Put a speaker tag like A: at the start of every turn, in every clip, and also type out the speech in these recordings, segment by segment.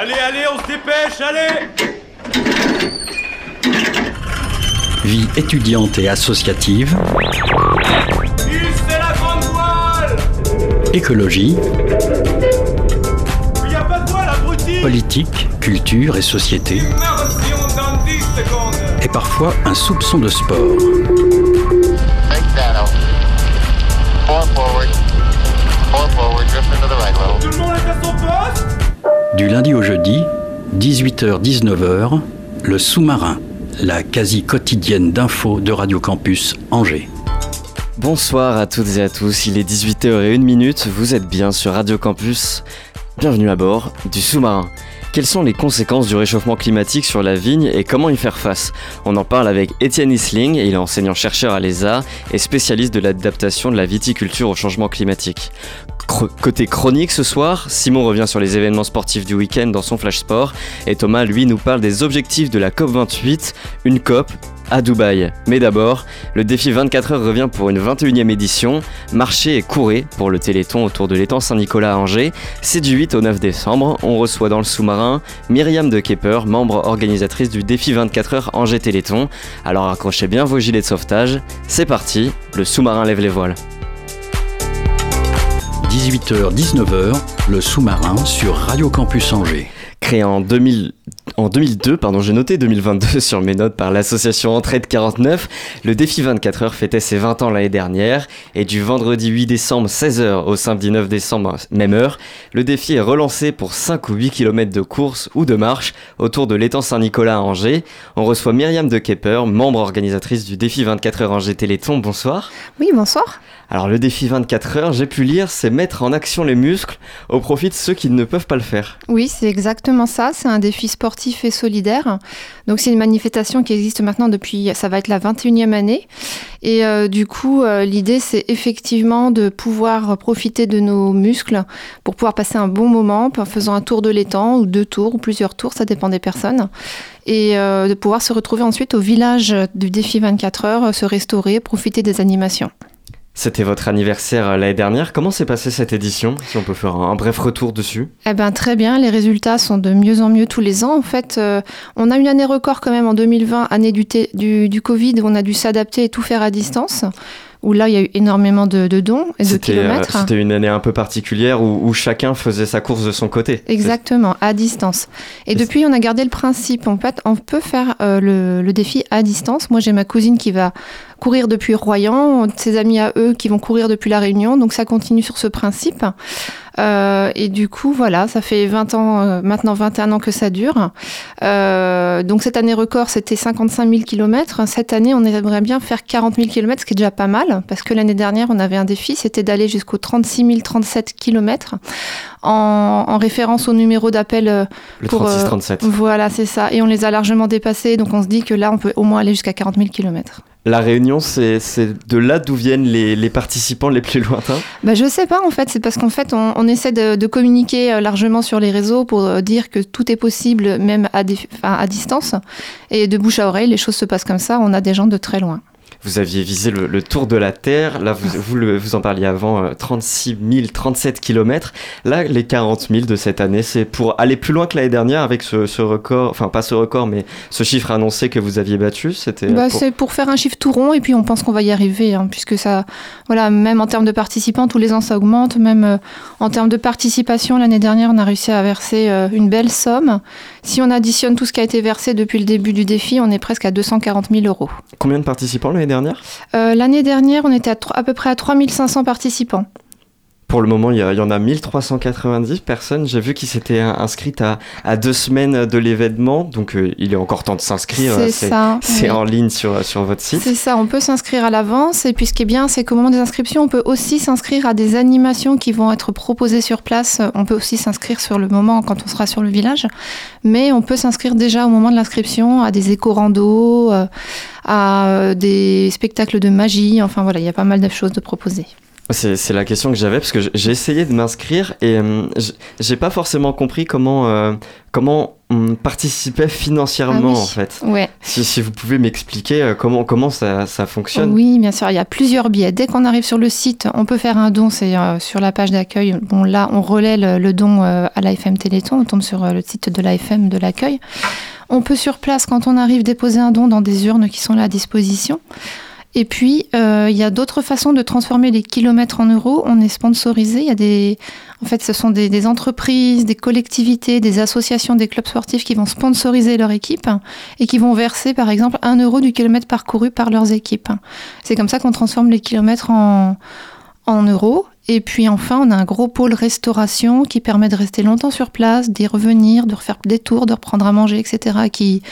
A: Allez, allez, on se dépêche, allez.
B: Vie étudiante et associative,
A: c'est la grande voile.
B: Écologie,
A: Il y a pas de voile, abruti.
B: Politique, culture et société,
A: Immersion dans 10 secondes
B: et parfois un soupçon de sport. Du lundi au jeudi, 18h-19h, le sous-marin, la quasi quotidienne d'infos de Radio Campus Angers.
C: Bonsoir à toutes et à tous, il est 18h01 vous êtes bien sur Radio Campus. Bienvenue à bord du sous-marin. Quelles sont les conséquences du réchauffement climatique sur la vigne et comment y faire face? On en parle avec Étienne Isling, il est enseignant-chercheur à l'ESA et spécialiste de l'adaptation de la viticulture au changement climatique. Côté chronique ce soir, Simon revient sur les événements sportifs du week-end dans son Flash Sport et Thomas, lui, nous parle des objectifs de la COP28, une COP à Dubaï. Mais d'abord, le défi 24 heures revient pour une 21e édition. Marchez et courez pour le Téléthon autour de l'étang Saint-Nicolas à Angers. C'est du 8 au 9 décembre. On reçoit dans le sous-marin Myriam de Kepper, membre organisatrice du défi 24 heures Angers Téléthon. Alors accrochez bien vos gilets de sauvetage. C'est parti, le sous-marin lève les voiles.
B: 18h-19h, le sous-marin sur Radio Campus Angers.
C: Créé en, 2000 en 2002, pardon, j'ai noté 2022 sur mes notes par l'association Entraide 49, le défi 24 heures fêtait ses 20 ans l'année dernière et du vendredi 8 décembre 16h au samedi 9 décembre même heure, le défi est relancé pour 5 ou 8 km de course ou de marche autour de l'étang Saint-Nicolas à Angers. On reçoit Myriam de Kepper, membre organisatrice du défi 24 heures Angers Téléthon. Bonsoir.
D: Oui, bonsoir.
C: Alors le défi 24 heures, j'ai pu lire, c'est mettre en action les muscles au profit de ceux qui ne peuvent pas le faire.
D: Oui, c'est exactement ça. C'est un défi sportif et solidaire. Donc, c'est une manifestation qui existe maintenant depuis, ça va être la 21e année. Et euh, du coup, euh, l'idée, c'est effectivement de pouvoir profiter de nos muscles pour pouvoir passer un bon moment en faisant un tour de l'étang ou deux tours ou plusieurs tours, ça dépend des personnes. Et euh, de pouvoir se retrouver ensuite au village du défi 24 heures, se restaurer, profiter des animations.
C: C'était votre anniversaire euh, l'année dernière. Comment s'est passée cette édition Si on peut faire un, bref retour dessus?
D: Eh ben très bien, les résultats sont de mieux en mieux tous les ans. En fait, euh, on a une année record quand même en 2020, année du, du, du Covid, où on a dû s'adapter et tout faire à distance. Où là, il y a eu énormément de, de dons et de
C: C'était euh,
D: kilomètres.
C: c'était une année un peu particulière où, où chacun faisait sa course de son côté.
D: Exactement, à distance. Et
C: Et
D: depuis, on a gardé le principe. En fait, on peut faire euh, le, le défi à distance. Moi, j'ai ma cousine qui va courir depuis Royan, ses amis à eux qui vont courir depuis La Réunion. Donc, ça continue sur ce principe. Euh, et du coup, voilà, ça fait 20 ans, euh, maintenant 21 ans que ça dure. Euh, donc, cette année record, c'était 55 000 km. Cette année, on aimerait bien faire 40 000 km, ce qui est déjà pas mal. Parce que l'année dernière, on avait un défi, c'était d'aller jusqu'aux 36 037 km. En, en référence au numéro d'appel euh,
C: Le
D: Pour, euh,
C: 36-37.
D: voilà, c'est ça. Et on les a largement dépassés, donc on se dit que là, on peut au moins aller jusqu'à 40 000 km.
C: La Réunion, c'est de là d'où viennent les, les participants les plus lointains.
D: Bah, je sais pas, en fait, c'est parce qu'en fait, on, on essaie de, de communiquer euh, largement sur les réseaux pour euh, dire que tout est possible, même à, des- à distance. Et de bouche à oreille, les choses se passent comme ça. On a des gens de très loin.
C: Vous aviez visé le, le tour de la Terre. Là, vous, vous, le- vous en parliez avant, euh, 36 000, 37 km. Là, les 40 000 de cette année, c'est pour aller plus loin que l'année dernière avec ce, ce record, enfin pas ce record, mais ce chiffre annoncé que vous aviez battu. C'était
D: Bah,
C: pour-
D: C'est pour faire un chiffre tout rond, et puis on pense qu'on va y arriver, hein, puisque ça, voilà, même en termes de participants, tous les ans ça augmente. Même euh, en termes de participation, l'année dernière, on a réussi à verser euh, une belle somme. Si on additionne tout ce qui a été versé depuis le début du défi, on est presque à 240 000 euros.
C: combien de participants l'année
D: Euh, l'année dernière, on était à, à peu près à 3500 participants.
C: Pour le moment, il y, en a 1390 personnes. J'ai vu qu'ils s'étaient in- inscrites à, à deux semaines de l'événement, donc euh, il est encore temps de s'inscrire.
D: C'est
C: C'est
D: ça.
C: c'est
D: oui.
C: en ligne sur, sur votre site.
D: C'est ça, on peut s'inscrire à l'avance. Et puis ce qui est bien, c'est qu'au moment des inscriptions, on peut aussi s'inscrire à des animations qui vont être proposées sur place. On peut aussi s'inscrire sur le moment quand on sera sur le village. Mais on peut s'inscrire déjà au moment de l'inscription à des éco-randos, euh, à euh, des spectacles de magie. Enfin voilà, il y a pas mal de choses de proposer.
C: C'est la question que j'avais parce que j'ai essayé de m'inscrire et j- j'ai pas forcément compris comment, euh, comment on participait financièrement
D: Ah oui.
C: en fait.
D: Ouais.
C: Si, si vous pouvez m'expliquer euh, comment, comment ça, ça fonctionne.
D: Oui, bien sûr, il y a plusieurs biais. Dès qu'on arrive sur le site, on peut faire un don, c'est euh, sur la page d'accueil. Bon, là, on relaie le, le don euh, à l'AFM Téléthon, on tombe sur le site de l'AFM de l'accueil. On peut sur place, quand on arrive, déposer un don dans des urnes qui sont là à disposition. Et puis, euh, il y a d'autres façons de transformer les kilomètres en euros. On est sponsorisé. Il y a des, en fait, ce sont des, des entreprises, des collectivités, des associations, des clubs sportifs qui vont sponsoriser leur équipe et qui vont verser, par exemple, un euro du kilomètre parcouru par leurs équipes. C'est comme ça qu'on transforme les kilomètres en, en euros. Et puis enfin, on a un gros pôle restauration qui permet de rester longtemps sur place, d'y revenir, de refaire des tours, de reprendre à manger, etc. qui,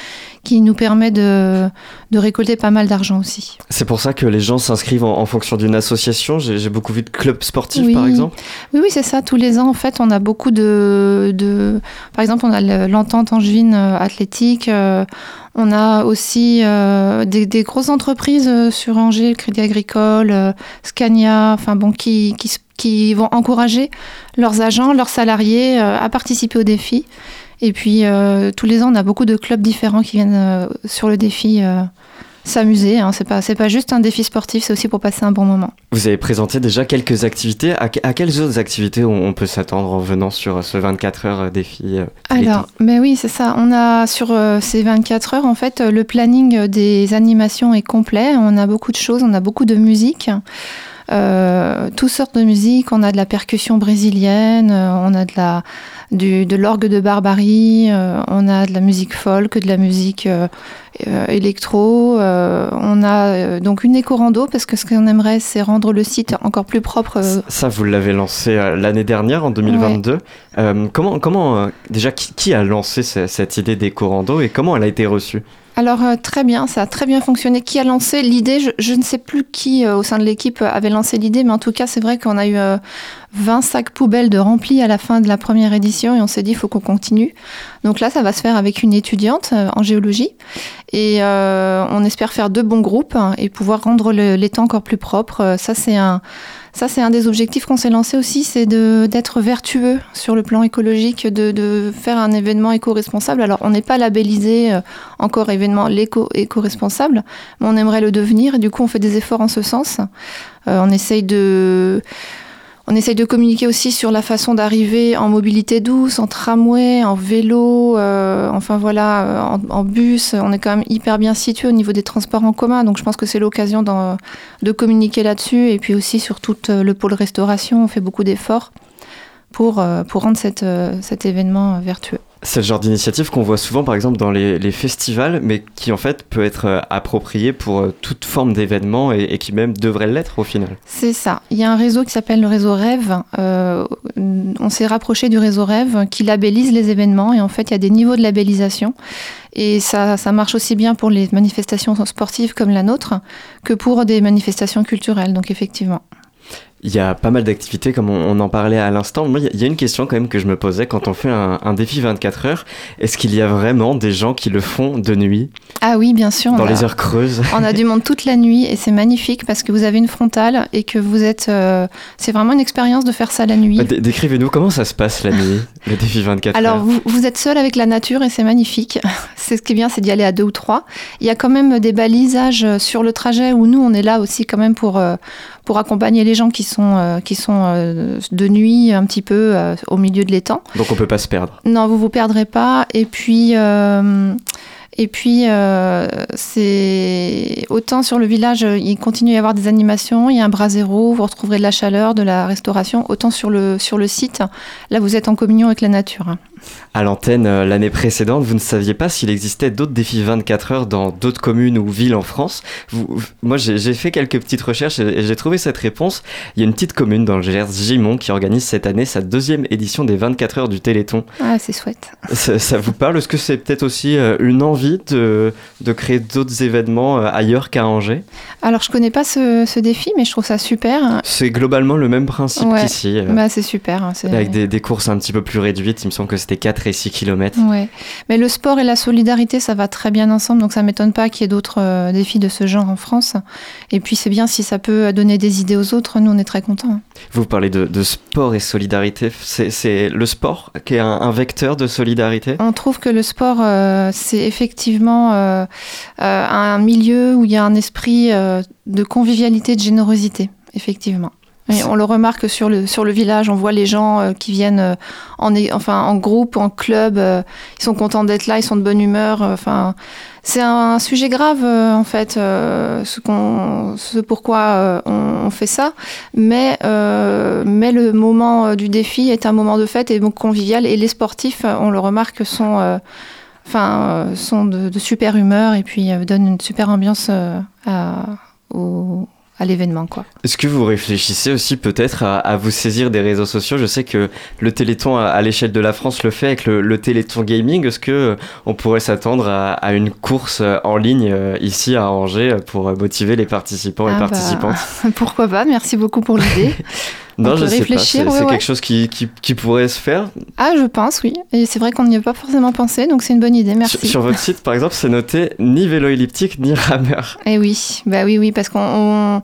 D: qui nous permet de, de récolter pas mal d'argent aussi.
C: C'est pour ça que les gens s'inscrivent en, en fonction d'une association. J'ai beaucoup vu de clubs sportifs
D: Oui.
C: par exemple.
D: Oui, oui, c'est ça. Tous les ans, en fait, on a beaucoup de. de par exemple, on a le- l'entente angevine euh, athlétique. euh, on a aussi euh, des, des grosses entreprises sur Angers, le Crédit Agricole, euh, Scania, enfin bon, qui, qui, s- qui vont encourager leurs agents, leurs salariés euh, à participer au défi. Et puis, euh, tous les ans, on a beaucoup de clubs différents qui viennent euh, sur le défi s'amuser. Hein. C'est pas, c'est pas juste un défi sportif, c'est aussi pour passer un bon moment.
C: Vous avez présenté déjà quelques activités. À, que- à quelles autres activités on, on peut s'attendre en venant sur ce 24 heures défi
D: Alors, mais oui, c'est ça. On a sur euh, ces 24 heures, en fait, le planning des animations est complet. On a beaucoup de choses, on a beaucoup de musique. Euh, toutes sortes de musique. On a de la percussion brésilienne, euh, on a de la du, de l'orgue de barbarie, euh, on a de la musique folk, de la musique euh, électro. on a donc une éco-rando parce que ce qu'on aimerait, c'est rendre le site encore plus propre.
C: Ça, vous l'avez lancé l'année dernière, en 2022. Euh, comment, comment déjà, qui, qui a lancé ce- cette idée d'éco-rando et comment elle a été reçue?
D: Alors euh, très bien, ça a très bien fonctionné. Qui a lancé l'idée? Je, ne sais plus qui euh, au sein de l'équipe euh, avait lancé l'idée, mais en tout cas c'est vrai qu'on a eu euh, 20 sacs poubelles de remplis à la fin de la première édition et on s'est dit il faut qu'on continue. Donc là ça va se faire avec une étudiante en géologie et on espère faire deux bons groupes hein, et pouvoir rendre le- l'étang encore plus propre. Euh, Ça c'est un ça, c'est un des objectifs qu'on s'est lancé aussi, c'est d'être vertueux sur le plan écologique, de, de faire un événement éco-responsable. Alors, on n'est pas labellisé euh, encore événement l'éco- éco-responsable, mais on aimerait le devenir et du coup, on fait des efforts en ce sens. Euh, on essaye de. On essaye de communiquer aussi sur la façon d'arriver en mobilité douce, en tramway, en vélo, euh, enfin voilà, euh, en, bus. On est quand même hyper bien situé au niveau des transports en commun, donc je pense que c'est l'occasion de communiquer là-dessus. Et puis aussi sur tout euh, le pôle restauration, on fait beaucoup d'efforts pour, pour rendre cette, cet événement vertueux.
C: C'est le genre d'initiative qu'on voit souvent, par exemple, dans les, festivals, mais qui en fait peut être euh, approprié pour euh, toute forme d'événement et, et qui même devrait l'être au final.
D: C'est ça. Il y a un réseau qui s'appelle le réseau Rêve. Euh, on s'est rapproché du réseau Rêve qui labellise les événements et en fait il y a des niveaux de labellisation et ça, ça marche aussi bien pour les manifestations sportives comme la nôtre que pour des manifestations culturelles. Donc effectivement.
C: Il y a pas mal d'activités, comme on, on en parlait à l'instant. Moi, il y a- une question quand même que je me posais quand on fait un, un défi 24 heures. Est-ce qu'il y a vraiment des gens qui le font de nuit,
D: Ah oui, bien sûr.
C: dans
D: a-
C: les heures creuses
D: On a du monde toute la nuit et c'est magnifique parce que vous avez une frontale et que vous êtes. euh, c'est vraiment une expérience de faire ça la nuit.
C: Dé- Décrivez-nous comment ça se passe la nuit, le défi 24
D: Alors,
C: heures.
D: vous, vous êtes seul avec la nature et c'est magnifique. C'est ce qui est bien, c'est d'y aller à deux ou trois. Il y a quand même des balisages sur le trajet où nous, on est là aussi quand même pour, euh, pour accompagner les gens qui sont, euh, qui sont euh, de nuit un petit peu euh, au milieu de l'étang.
C: Donc on peut pas se perdre.
D: Non, vous vous perdrez pas. Et puis, et puis euh, c'est autant sur le village, il continue à y avoir des animations. Il y a un bras zéro, vous retrouverez de la chaleur, de la restauration. Autant sur le sur le site, là, vous êtes en communion avec la nature.
C: À l'antenne, euh, l'année précédente, vous ne saviez pas s'il existait d'autres défis 24 heures dans d'autres communes ou villes en France. Vous- moi, j'ai fait quelques petites recherches et, j'ai trouvé cette réponse. Il y a une petite commune dans le Gers, Gimont, qui organise cette année sa deuxième édition des 24 heures du Téléthon.
D: Ah, c'est chouette.
C: Ça, ça vous parle? Est-ce que c'est peut-être aussi euh, une envie de, de créer d'autres événements euh, ailleurs qu'à Angers?
D: Alors, je connais pas ce, ce défi, mais je trouve ça super.
C: C'est globalement le même principe
D: Ouais.
C: qu'ici.
D: Bah, c'est super. hein,
C: Avec des, des courses un petit peu plus réduites, il me semble que c'était les 4 et 6 km.
D: Ouais. Mais le sport et la solidarité, ça va très bien ensemble, donc ça m'étonne pas qu'il y ait d'autres euh, défis de ce genre en France. Et puis c'est bien si ça peut donner des idées aux autres, nous on est très contents.
C: Vous parlez de, de sport et solidarité, c'est le sport qui est un, un vecteur de solidarité?
D: On trouve que le sport, euh, c'est effectivement euh, un milieu où il y a un esprit de convivialité, de générosité, effectivement. Et on le remarque sur le, sur le village, on voit les gens euh, qui viennent euh, en, enfin, en groupe, en club, euh, ils sont contents d'être là, ils sont de bonne humeur. Enfin, c'est un sujet grave euh, en fait, euh, ce, qu'on, ce pourquoi euh, on, on fait ça. Mais, euh, mais le moment du défi est un moment de fête et donc convivial. Et les sportifs, on le remarque, sont, euh, enfin, euh, sont de, de super humeur et puis donnent une super ambiance à, au- à l'événement. Quoi.
C: Est-ce que vous réfléchissez aussi peut-être à, à vous saisir des réseaux sociaux? Je sais que le Téléthon à, à l'échelle de la France le fait avec le, le Téléthon Gaming. Est-ce que euh, on pourrait s'attendre à, à une course euh, en ligne euh, ici à Angers pour motiver les participants et
D: Ah bah,
C: participantes?
D: Pourquoi pas Merci beaucoup pour l'idée.
C: Non,
D: on
C: je
D: peut
C: sais pas.
D: réfléchir,
C: C'est
D: ouais, ouais.
C: quelque chose qui, qui, qui pourrait se faire.
D: Ah, je pense, oui. Et c'est vrai qu'on n'y a pas forcément pensé, donc c'est une bonne idée. Merci.
C: Sur, sur votre site, par exemple, c'est noté ni vélo elliptique ni rameur.
D: Eh oui, bah oui, oui, parce qu'on on,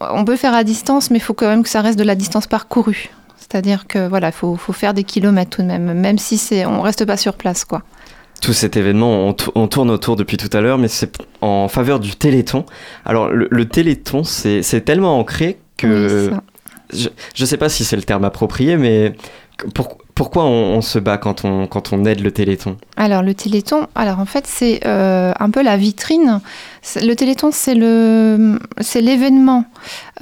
D: on peut faire à distance, mais il faut quand même que ça reste de la distance parcourue. C'est-à-dire que voilà, faut, faut faire des kilomètres tout de même, même si c'est, on reste pas sur place, quoi.
C: Tout cet événement, on, tou- on tourne autour depuis tout à l'heure, mais c'est en faveur du Téléthon. Alors, le, le Téléthon, c'est tellement ancré que
D: Oui.
C: Je, je sais pas si c'est le terme approprié, mais pour- pourquoi on, se bat quand on, quand on aide le Téléthon?
D: Alors le Téléthon, alors en fait c'est euh, un peu la vitrine. Le Téléthon c'est l'événement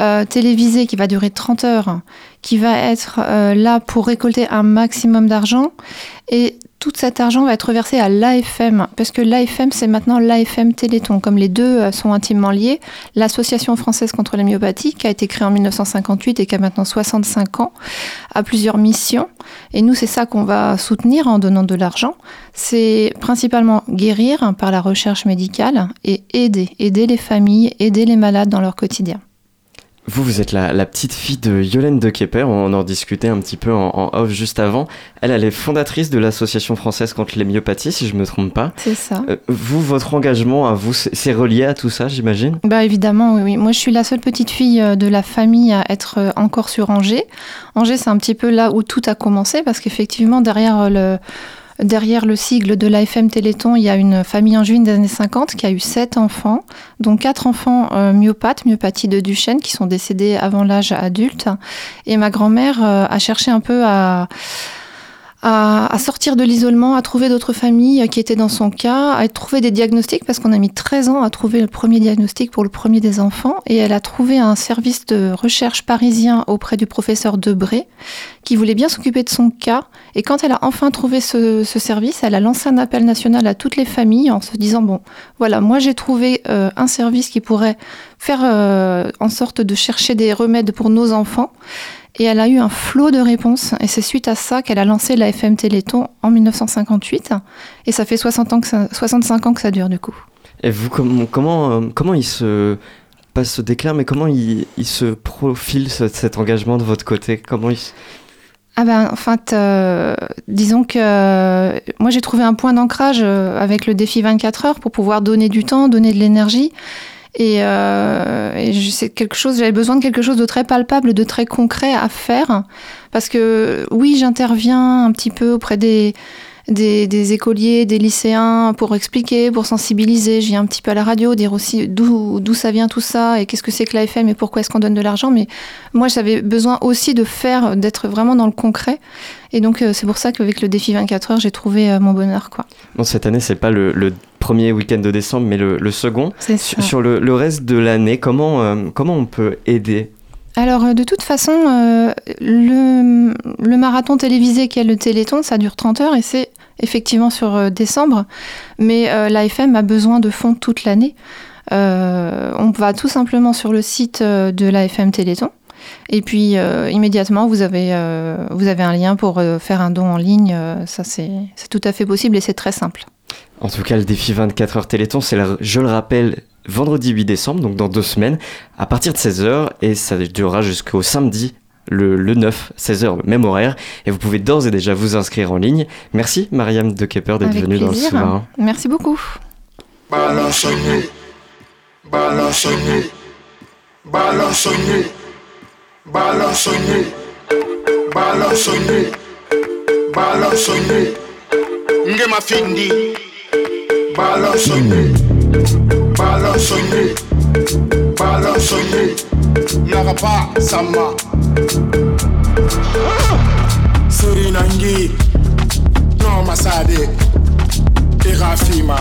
D: euh, télévisé qui va durer 30 heures, qui va être euh, là pour récolter un maximum d'argent et tout cet argent va être versé à l'AFM parce que l'AFM c'est maintenant l'AFM Téléthon comme les deux euh, sont intimement liés. L'association française contre la myopathie qui a été créée en 1958 et qui a maintenant 65 ans a plusieurs missions et nous c'est ça qu'on va soutenir en donnant de l'argent c'est principalement guérir par la recherche médicale et aider, aider les familles, aider les malades dans leur quotidien.
C: Vous, vous êtes la, la petite fille de Yolène de Kepper, on en discutait un petit peu en, en off juste avant. Elle, elle est fondatrice de l'Association française contre les myopathies, si je me trompe pas.
D: C'est ça.
C: Euh, vous, votre engagement à vous, c'est relié à tout ça, j'imagine?
D: Bah évidemment, oui, oui. Moi, je suis la seule petite fille euh, de la famille à être euh, encore sur Angers. Angers, c'est un petit peu là où tout a commencé parce qu'effectivement, derrière le Derrière le sigle de l'AFM Téléthon, il y a une famille angevine des années 50 qui a eu sept enfants, dont quatre enfants euh, myopathes, myopathie de Duchenne, qui sont décédés avant l'âge adulte. Et ma grand-mère euh, a cherché un peu à, à, à sortir de l'isolement, à trouver d'autres familles qui étaient dans son cas, à trouver des diagnostics, parce qu'on a mis 13 ans à trouver le premier diagnostic pour le premier des enfants. Et elle a trouvé un service de recherche parisien auprès du professeur Debré, qui voulait bien s'occuper de son cas. Et quand elle a enfin trouvé ce, ce service, elle a lancé un appel national à toutes les familles en se disant, bon, voilà, moi j'ai trouvé euh, un service qui pourrait faire euh, en sorte de chercher des remèdes pour nos enfants. Et elle a eu un flot de réponses. Et c'est suite à ça qu'elle a lancé la FM Téléthon en 1958. Et ça fait 60 ans que ça, 65 ans que ça dure du coup.
C: Et vous, comment, comment, euh, comment il se. Pas se déclare, mais comment il, il se profile ce- cet engagement de votre côté? Comment il,
D: Ah ben, en fait, euh, disons que euh, moi j'ai trouvé un point d'ancrage avec le défi 24 heures pour pouvoir donner du temps, donner de l'énergie. Et, euh, et quelque chose, j'avais besoin de quelque chose de très palpable, de très concret à faire, parce que oui, j'interviens un petit peu auprès des, des, des écoliers, des lycéens pour expliquer, pour sensibiliser. Viens un petit peu à la radio, dire aussi d'où ça vient tout ça et qu'est-ce que c'est que l'AFM et pourquoi est-ce qu'on donne de l'argent. Mais moi, j'avais besoin aussi de faire, d'être vraiment dans le concret. Et donc, euh, c'est pour ça qu'avec le défi 24 heures, j'ai trouvé euh, mon bonheur, quoi.
C: Bon, cette année, c'est pas le, le premier week-end de décembre, mais le, le second.
D: C'est
C: Sur, sur le, le reste de l'année, comment, euh, comment on peut aider
D: Alors, euh, de toute façon, euh, le, marathon télévisé qui est le Téléthon, ça dure 30 heures et c'est effectivement sur euh, décembre. Mais l'AFM a besoin de fonds toute l'année. On va tout simplement sur le site de l'AFM Téléthon. Et puis immédiatement, vous avez, un lien pour faire un don en ligne. Ça, c'est tout à fait possible et c'est très simple.
C: En tout cas, le défi 24 heures Téléthon, c'est, je le rappelle, vendredi 8 décembre, donc dans deux semaines, à partir de 16h, et ça durera jusqu'au samedi le, le 9, 16h, même horaire. Et vous pouvez d'ores et déjà vous inscrire en ligne. Merci Mariam de Kepper d'être venue dans le sous-marin.
D: Merci beaucoup.
E: Balance-nous, balansonye balansonye naka pa sama ah! sori nangi. Noma sade irafima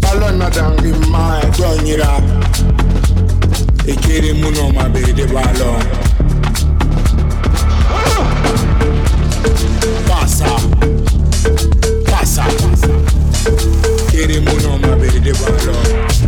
E: balon nadangi ma e donyira ekere munoma bede balon. Ah! Pasa pasa pasa They moon on my baby, they want love.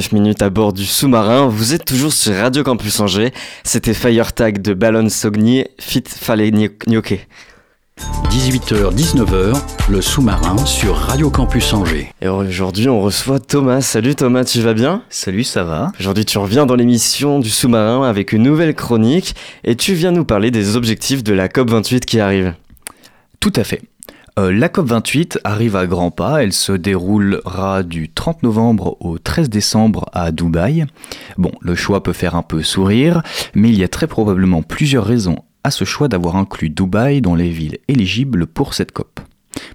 C: 18h19 minutes à bord du sous-marin. Vous êtes toujours sur Radio Campus Angers. C'était Firetag de Ballon Sogni, Fit Fale Nyoke.
B: 18h, 19h, le sous-marin sur Radio Campus Angers.
C: Et aujourd'hui, on reçoit Thomas. Salut Thomas, tu vas bien?
F: Salut, ça va?
C: Aujourd'hui, tu reviens dans l'émission du sous-marin avec une nouvelle chronique et tu viens nous parler des objectifs de la COP28 qui arrive.
F: Tout à fait. Euh, la COP28 arrive à grands pas, elle se déroulera du 30 novembre au 13 décembre à Dubaï. Bon, le choix peut faire un peu sourire, mais il y a très probablement plusieurs raisons à ce choix d'avoir inclus Dubaï dans les villes éligibles pour cette COP.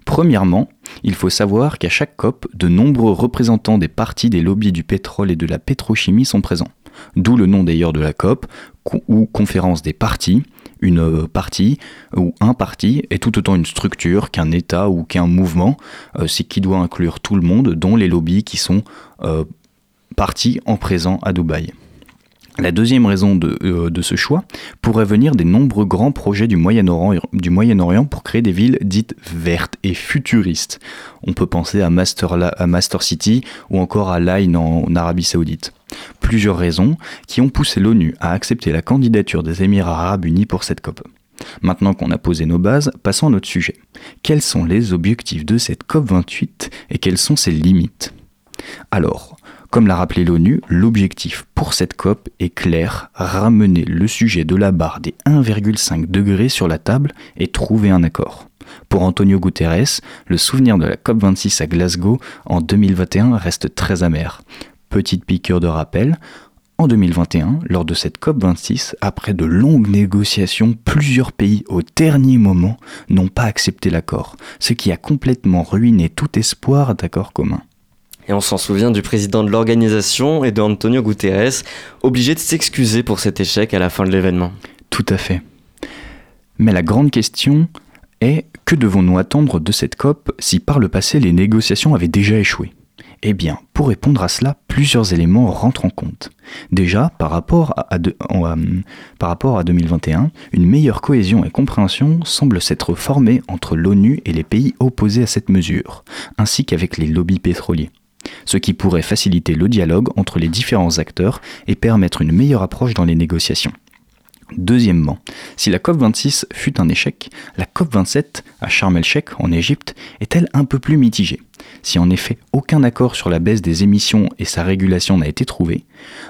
F: Premièrement, il faut savoir qu'à chaque COP, de nombreux représentants des partis des lobbies du pétrole et de la pétrochimie sont présents. D'où le nom d'ailleurs de la COP, co- ou conférence des partis. Une partie ou un parti est tout autant une structure qu'un État ou qu'un mouvement, euh, c'est qui doit inclure tout le monde, dont les lobbies qui sont euh, partis en présent à Dubaï. La deuxième raison de, euh, de ce choix pourrait venir des nombreux grands projets du Moyen-Orient pour créer des villes dites vertes et futuristes. On peut penser à Master, City ou encore à Line en, en Arabie Saoudite. Plusieurs raisons qui ont poussé l'ONU à accepter la candidature des Émirats Arabes Unis pour cette COP. Maintenant qu'on a posé nos bases, passons à notre sujet. Quels sont les objectifs de cette COP28 et quelles sont ses limites? Alors, comme l'a rappelé l'ONU, l'objectif pour cette COP est clair, ramener le sujet de la barre des 1,5 degrés sur la table et trouver un accord. Pour Antonio Guterres, le souvenir de la COP26 à Glasgow en 2021 reste très amer. Petite piqûre de rappel, en 2021, lors de cette COP26, après de longues négociations, plusieurs pays au dernier moment n'ont pas accepté l'accord, ce qui a complètement ruiné tout espoir d'accord commun.
C: Et on s'en souvient du président de l'organisation et de Antonio Guterres, obligé de s'excuser pour cet échec à la fin de l'événement.
F: Tout à fait. Mais la grande question est que devons-nous attendre de cette COP si par le passé les négociations avaient déjà échoué? Eh bien, pour répondre à cela, plusieurs éléments rentrent en compte. Déjà, par rapport à, euh, par rapport à 2021, une meilleure cohésion et compréhension semble s'être formée entre l'ONU et les pays opposés à cette mesure, ainsi qu'avec les lobbies pétroliers ce qui pourrait faciliter le dialogue entre les différents acteurs et permettre une meilleure approche dans les négociations. Deuxièmement, si la COP26 fut un échec, la COP27 à Sharm el-Sheikh en Égypte est-elle un peu plus mitigée? Si en effet aucun accord sur la baisse des émissions et sa régulation n'a été trouvé,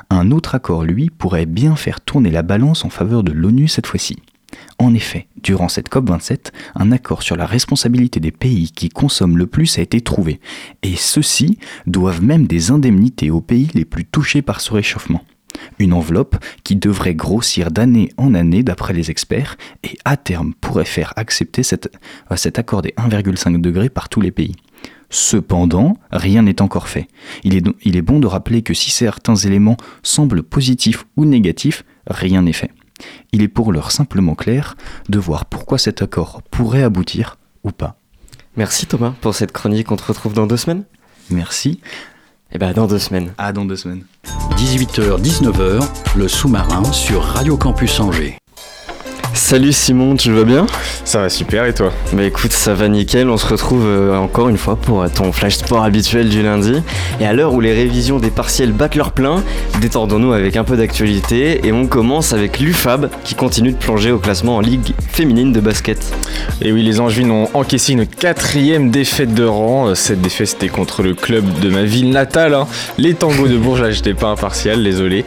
F: un autre accord, lui, pourrait bien faire tourner la balance en faveur de l'ONU cette fois-ci. En effet, durant cette COP27, un accord sur la responsabilité des pays qui consomment le plus a été trouvé, et ceux-ci doivent même des indemnités aux pays les plus touchés par ce réchauffement. Une enveloppe qui devrait grossir d'année en année d'après les experts et à terme pourrait faire accepter euh, cet accord des 1,5 degrés par tous les pays. Cependant, rien n'est encore fait. Il est bon de rappeler que si certains éléments semblent positifs ou négatifs, rien n'est fait. Il est pour l'heure simplement clair de voir pourquoi cet accord pourrait aboutir ou pas.
C: Merci Thomas pour cette chronique, on te retrouve dans deux semaines
F: Merci.
C: Eh ben dans deux semaines.
F: À dans deux semaines.
B: 18h-19h, le sous-marin sur Radio Campus Angers.
C: Salut Simon, tu vas bien?
G: Ça va super et toi?
C: Bah écoute, ça va nickel, on se retrouve euh, encore une fois pour euh, ton flash sport habituel du lundi. Et à l'heure où les révisions des partiels battent leur plein, détendons-nous avec un peu d'actualité et on commence avec l'UFAB qui continue de plonger au classement en Ligue féminine de basket.
G: Et oui, les Angevines ont encaissé une quatrième défaite de rang. Euh, Cette défaite, c'était contre le club de ma ville natale, hein. les Tangos de Bourges. Là, j'étais pas impartial, désolé.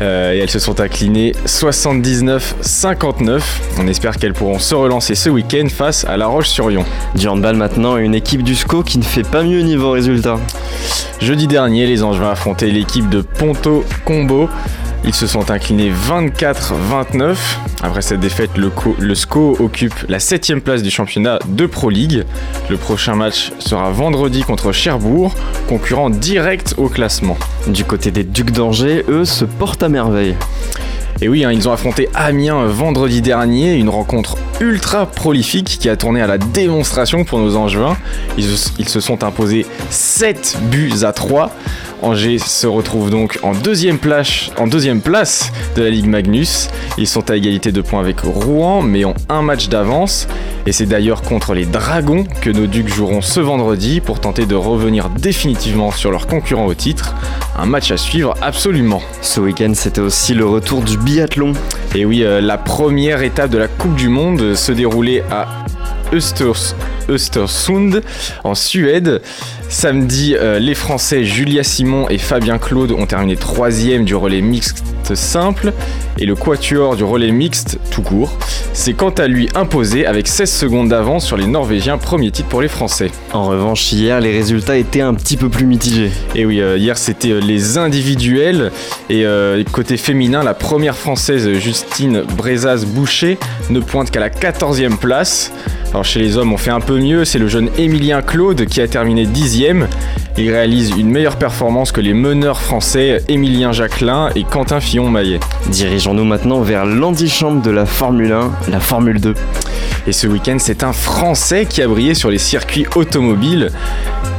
G: Euh, et elles se sont inclinées 79-59. On espère qu'elles pourront se relancer ce week-end face à La Roche-sur-Yon.
C: Du handball maintenant, une équipe du SCO qui ne fait pas mieux niveau résultat.
G: Jeudi dernier, les Angevins affrontaient l'équipe de Ponto Combo. Ils se sont inclinés 24-29. Après cette défaite, le, co- le SCO occupe la 7ème place du championnat de Pro League. Le prochain match sera vendredi contre Cherbourg, concurrent direct au classement.
C: Du côté des Ducs d'Angers, eux se portent à merveille.
G: Et oui, hein, ils ont affronté Amiens vendredi dernier, une rencontre ultra prolifique qui a tourné à la démonstration pour nos Angevins. Ils, se sont imposés 7 buts à 3. Angers se retrouve donc en deuxième, place, en deuxième place de la Ligue Magnus. Ils sont à égalité de points avec Rouen, mais ont un match d'avance. Et c'est d'ailleurs contre les Dragons que nos Ducs joueront ce vendredi pour tenter de revenir définitivement sur leur concurrent au titre. Un match à suivre absolument.
C: Ce week-end, c'était aussi le retour du
G: Et oui, euh, la première étape de la Coupe du Monde se déroulait à Östers- Östersund en Suède. Samedi, euh, les Français Julia Simon et Fabien Claude ont terminé troisième du relais mixte simple et le quatuor du relais mixte tout court s'est quant à lui imposé avec 16 secondes d'avance sur les Norvégiens, premier titre pour les Français.
C: En revanche, hier, les résultats étaient un petit peu plus mitigés.
G: Et oui, euh, hier c'était euh, les individuels. Et euh, côté féminin, la première française Justine Brezaz-Boucher ne pointe qu'à la 14e place. Alors chez les hommes, on fait un peu mieux, c'est le jeune Émilien Claude qui a terminé dixième. Il réalise une meilleure performance que les meneurs français Émilien Jacquelin et Quentin Fillon-Maillet.
C: Dirigeons-nous maintenant vers l'antichambre de la Formule 1, la Formule 2.
G: Et ce week-end, c'est un Français qui a brillé sur les circuits automobiles.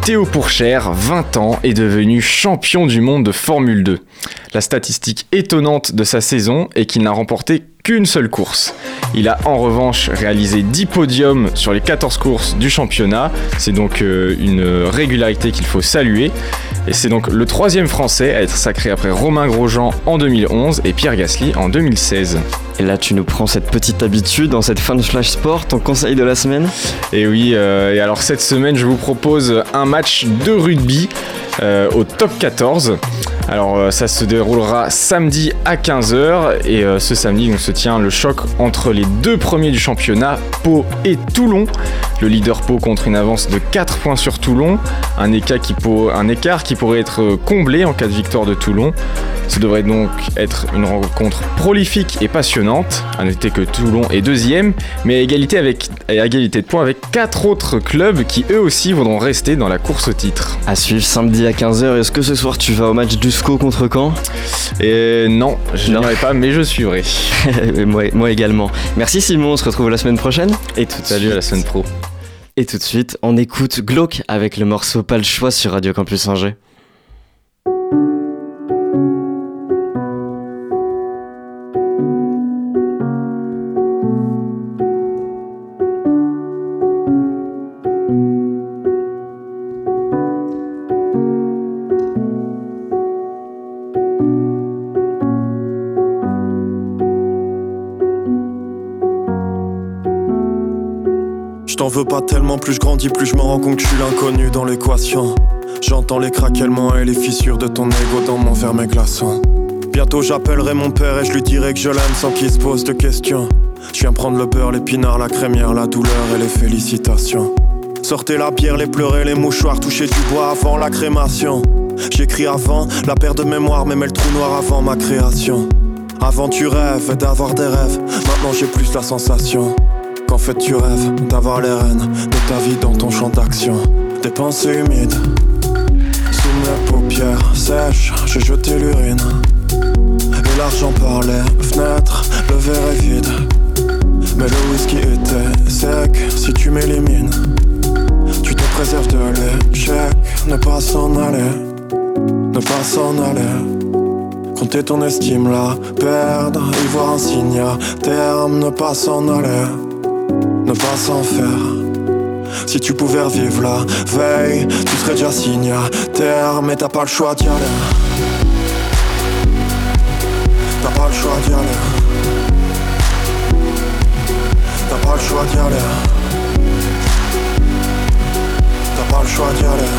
G: Théo Pourchère, 20 ans, est devenu champion du monde de Formule 2. La statistique étonnante de sa saison est qu'il n'a remporté qu'une seule course. Il a en revanche réalisé 10 podiums sur les 14 courses du championnat. C'est donc euh, une régularité qu'il faut saluer. Et c'est donc le troisième français à être sacré après Romain Grosjean en 2011 et Pierre Gasly en 2016.
C: Et là, tu nous prends cette petite habitude dans cette fin de Flash Sport, ton conseil de la semaine?
G: Et oui, euh, et alors cette semaine, je vous propose un match de rugby euh, au top 14. Alors euh, ça se déroulera samedi à 15h et euh, ce samedi se tient le choc entre les deux premiers du championnat, Pau et Toulon. Le leader Pau contre une avance de 4 points sur Toulon, un écart qui, pourrait être comblé en cas de victoire de Toulon. Ce devrait donc être une rencontre prolifique et passionnante. À noter que Toulon est deuxième, mais à égalité, avec, à égalité de points avec quatre autres clubs qui eux aussi voudront rester dans la course au titre.
C: À suivre samedi à 15h. Est-ce que ce soir tu vas au match du SCO contre Caen
G: Et non, je n'irai pas, mais je suivrai.
C: moi, moi également. Merci Simon, on se retrouve la semaine prochaine.
G: Et tout Salut à la semaine pro.
C: Et tout de suite, on écoute Glauque avec le morceau Pas le choix sur Radio Campus Angers.
H: Veux pas tellement, plus je grandis, plus je me rends compte que je suis l'inconnu dans l'équation. J'entends les craquements et les fissures de ton ego dans mon verre mes glaçons. Bientôt j'appellerai mon père et je lui dirai que je l'aime sans qu'il se pose de questions. Je viens prendre le beurre, l'épinard, la crémière, la douleur et les félicitations. Sortez la bière, les pleurer, les mouchoirs, toucher du bois avant la crémation. J'écris avant la perte de mémoire, mais mets le trou noir avant ma création. Avant tu rêves d'avoir des rêves, maintenant j'ai plus la sensation. Qu'en fait tu rêves d'avoir les rênes de ta vie dans ton champ d'action. Des pensées humides, sous mes paupières sèches, j'ai jeté l'urine. Et l'argent par les fenêtres, le verre est vide. Mais le whisky était sec si tu m'élimines. Tu te préserves de l'échec, ne pas s'en aller, ne pas s'en aller. Compter ton estime, la perdre, y voir un signe à terme, ne pas s'en aller, ne pas s'en faire. Si tu pouvais revivre la veille, tu serais déjà terme, mais t'as pas le choix d'y aller. T'as pas le choix d'y aller. T'as pas le choix d'y aller. T'as pas le choix d'y aller.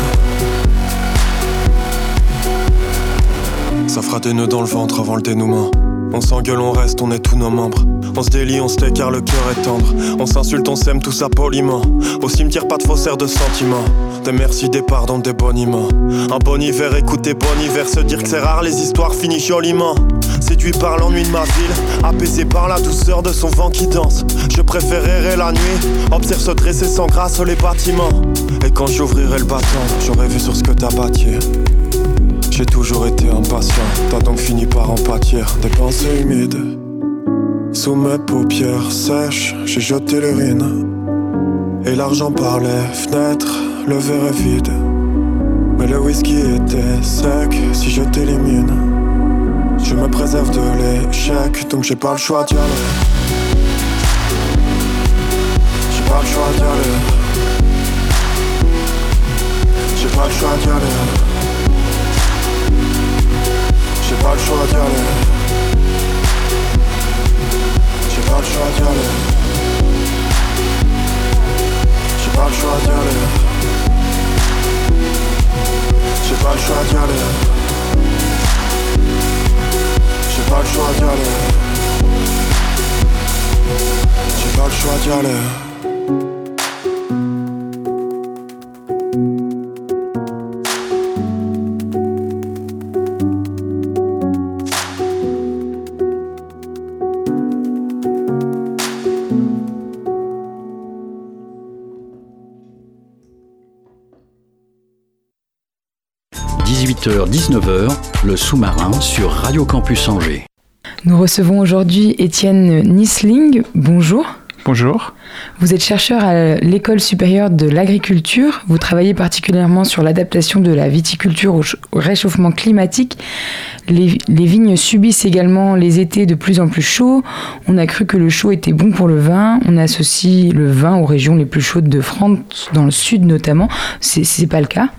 H: Ça fera des nœuds dans le ventre avant le dénouement. On s'engueule, on reste, on est tous nos membres. On se délie, on se tait car le cœur est tendre. On s'insulte, on s'aime tout ça poliment. Au cimetière, pas de faussaires de sentiments. Des merci, des pardons, des boniments. Un bon hiver, écoutez bon hiver. Se dire que c'est rare, les histoires finissent joliment. Séduit par l'ennui de ma ville, apaisé par la douceur de son vent qui danse. Je préférerais la nuit, observe se dresser sans grâce les bâtiments. Et quand j'ouvrirai le bâton, j'aurais vu sur ce que t'as bâti. J'ai toujours été impatient, t'as donc fini par en pâtir des pensées humides. Sous mes paupières sèches, j'ai jeté l'urine. Et l'argent par les fenêtres, le verre est vide. Mais le whisky était sec si je t'élimine. Je me préserve de l'échec, donc j'ai pas le choix d'y aller. J'ai pas le choix d'y aller. J'ai pas le choix d'y aller. Pas le choix d'y aller. J'ai pas le choix d'y aller. J'ai pas le choix d'y aller. J'ai pas le choix d'y aller. J'ai pas le choix d'y aller. J'ai pas le choix d'y aller.
B: 18h-19h, le sous-marin sur Radio Campus Angers.
I: Nous recevons aujourd'hui Étienne Nisling. Bonjour.
J: Bonjour.
I: Vous êtes chercheur à l'École supérieure de l'agriculture. Vous travaillez particulièrement sur l'adaptation de la viticulture au réchauffement climatique. Les, les, vignes subissent également les étés de plus en plus chauds. On a cru que le chaud était bon pour le vin. On associe le vin aux régions les plus chaudes de France, dans le sud notamment. C'est pas le cas?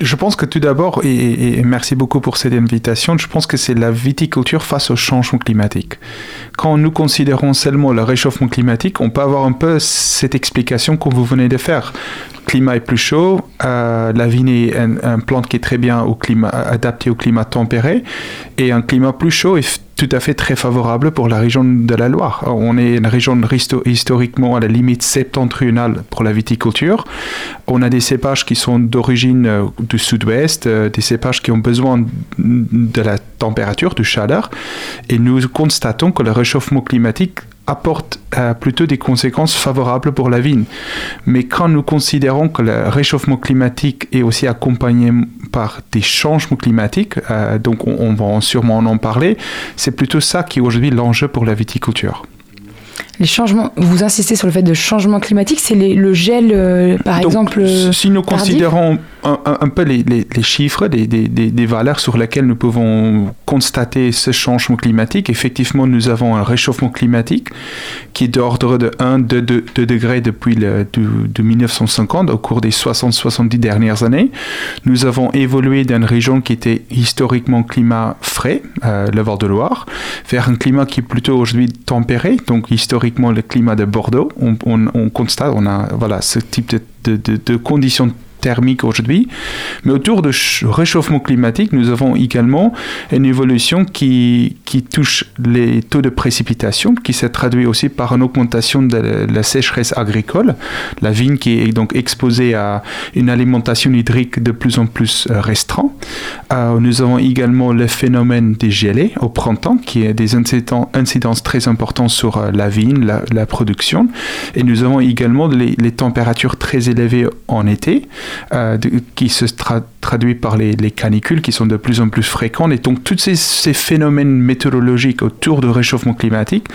J: Je pense que tout d'abord, et, merci beaucoup pour cette invitation, je pense que c'est la viticulture face au changement climatique. Quand nous considérons seulement le réchauffement climatique, on peut avoir un peu cette explication que vous venez de faire. Le climat est plus chaud, euh, la vigne est une un plante qui est très bien au climat, adaptée au climat tempéré, et un climat plus chaud est tout à fait très favorable pour la région de la Loire. On est une région historiquement à la limite septentrionale pour la viticulture. On a des cépages qui sont d'origine euh, du sud-ouest, euh, des cépages qui ont besoin de la température, du chaleur. Et nous constatons que le réchauffement climatique apporte euh, plutôt des conséquences favorables pour la vigne. Mais quand nous considérons que le réchauffement climatique est aussi accompagné par des changements climatiques, euh, donc on, on, va sûrement en parler, c'est plutôt ça qui est aujourd'hui l'enjeu pour la viticulture
I: les changements, vous insistez sur le fait de changement climatique, c'est le gel, euh, par
J: Donc,
I: exemple.
J: Si nous considérons un, un, un, peu les, les, les chiffres, des, des, des, valeurs sur lesquelles nous pouvons constater ce changement climatique, effectivement, nous avons un réchauffement climatique qui est d'ordre de 1, 2, 2, 2 degrés depuis le, de, de 1950, au cours des 60-70 dernières années. Nous avons évolué d'une région qui était historiquement climat frais, euh, le Val-de-Loire, vers un climat qui est plutôt aujourd'hui tempéré, donc historiquement le climat de Bordeaux. On, on, on, constate, on a voilà, ce type de, de, de, de conditions thermique aujourd'hui. Mais autour de réchauffement climatique, nous avons également une évolution qui, qui touche les taux de précipitation, qui se traduit aussi par une augmentation de la sécheresse agricole. La vigne qui est donc exposée à une alimentation hydrique de plus en plus restreinte. Euh, nous avons également le phénomène des gelées au printemps, qui a des incidences très importantes sur la vigne, la, production. Et nous avons également les températures très élevées en été euh, qui se tra traduit par les, les, canicules qui sont de plus en plus fréquentes. Et donc, tous ces, phénomènes météorologiques autour du réchauffement climatique,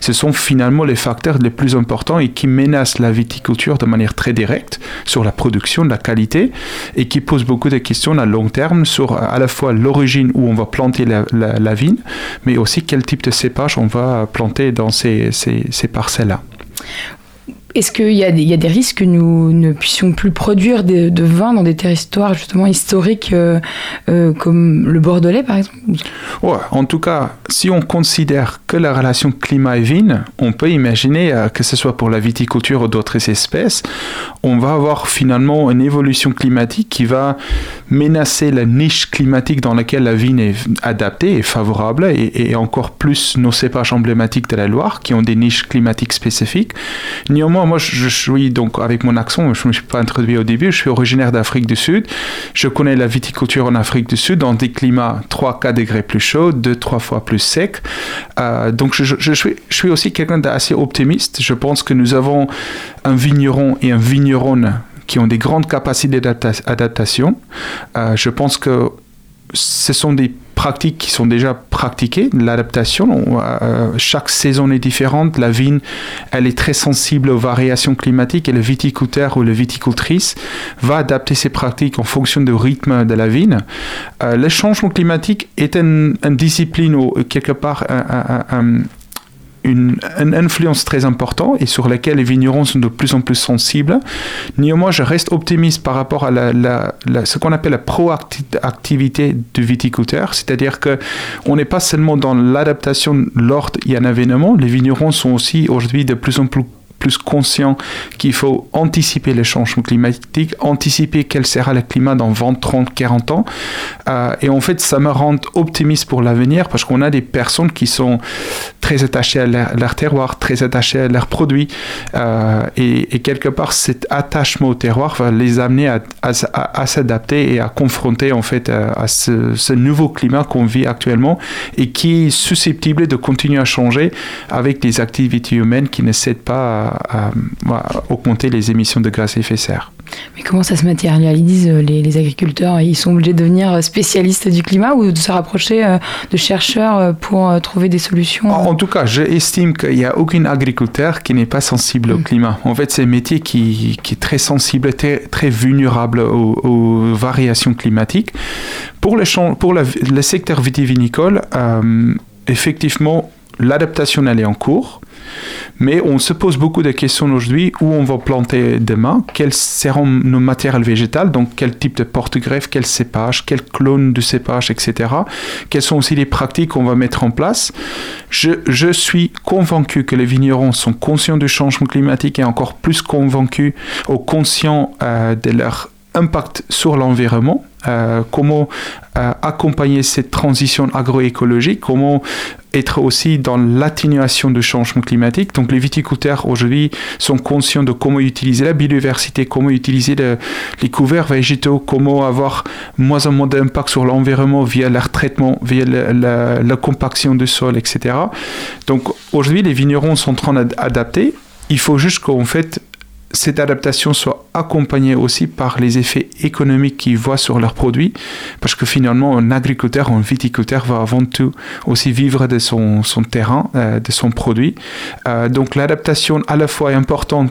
J: ce sont finalement les facteurs les plus importants et qui menacent la viticulture de manière très directe sur la production, la qualité, et qui posent beaucoup de questions à long terme sur à la fois l'origine où on va planter la, vigne, mais aussi quel type de cépage on va planter dans ces, ces parcelles-là.
I: Est-ce qu'il y, a des risques que nous ne puissions plus produire de, vin dans des territoires justement historiques euh, euh, comme le Bordelais par exemple?
J: En tout cas, si on considère que la relation climat et vigne, on peut imaginer euh, que ce soit pour la viticulture ou d'autres espèces, on va avoir finalement une évolution climatique qui va menacer la niche climatique dans laquelle la vigne est adaptée et favorable et, et encore plus nos cépages emblématiques de la Loire qui ont des niches climatiques spécifiques. Néanmoins, moi, je suis donc, avec mon accent, je ne me suis pas introduit au début, je suis originaire d'Afrique du Sud. Je connais la viticulture en Afrique du Sud dans des climats 3-4 degrés plus chauds, 2-3 fois plus secs. Euh, donc, je, suis aussi quelqu'un d'assez optimiste. Je pense que nous avons un vigneron et un vigneronne qui ont des grandes capacités d'adaptation. Euh, je pense que ce sont des pratiques qui sont déjà pratiquées, l'adaptation. Euh, chaque saison est différente. La vigne, elle est très sensible aux variations climatiques et le viticulteur ou le viticultrice va adapter ses pratiques en fonction du rythme de la vigne. Euh, le changement climatique est une, discipline ou quelque part un une, une, influence très importante et sur laquelle les vignerons sont de plus en plus sensibles. Néanmoins, je reste optimiste par rapport à la, la, la, ce qu'on appelle la proactivité du viticulteur, c'est-à-dire que on n'est pas seulement dans l'adaptation lors il y a un événement, les vignerons sont aussi aujourd'hui de plus en plus plus conscient qu'il faut anticiper les changements climatiques, anticiper quel sera le climat dans 20, 30, 40 ans. Euh, et en fait, ça me rend optimiste pour l'avenir parce qu'on a des personnes qui sont très attachées à leur, terroir, très attachées à leurs produits. Euh, et, quelque part, cet attachement au terroir va les amener à, s'adapter et à confronter en fait à, à ce, ce, nouveau climat qu'on vit actuellement et qui est susceptible de continuer à changer avec des activités humaines qui ne cèdent pas à, à, augmenter les émissions de gaz à effet de serre.
I: Mais comment ça se matérialise euh, les, les agriculteurs? Ils sont obligés de devenir spécialistes du climat ou de se rapprocher euh, de chercheurs euh, pour euh, trouver des solutions
J: En, tout cas, j'estime qu'il n'y a aucun agriculteur qui n'est pas sensible au climat. En fait, c'est un métier qui, qui est très sensible, très, très vulnérable aux, aux variations climatiques. Pour le, champ- pour la- le secteur vitivinicole, euh, effectivement, l'adaptation elle est en cours. Mais on se pose beaucoup de questions aujourd'hui où on va planter demain, quels seront nos matériels végétales, donc quel type de porte-greffe, quel cépage, quel clone de cépage, etc. Quelles sont aussi les pratiques qu'on va mettre en place. Je, suis convaincu que les vignerons sont conscients du changement climatique et encore plus convaincus ou conscients euh, de leur impact sur l'environnement, euh, comment euh, accompagner cette transition agroécologique, comment être aussi dans l'atténuation du changement climatique? Donc les viticulteurs aujourd'hui sont conscients de comment utiliser la biodiversité, comment utiliser le- les couverts végétaux, comment avoir moins en moins d'impact sur l'environnement via leur traitement, via la, la compaction du sol, etc. Donc aujourd'hui les vignerons sont en train d'adapter. Il faut juste qu'en fait cette adaptation soit accompagnée aussi par les effets économiques qu'ils voient sur leurs produits, parce que finalement, un agriculteur, un viticulteur va avant tout aussi vivre de son, son terrain, euh, de son produit. Euh, donc l'adaptation à la fois est importante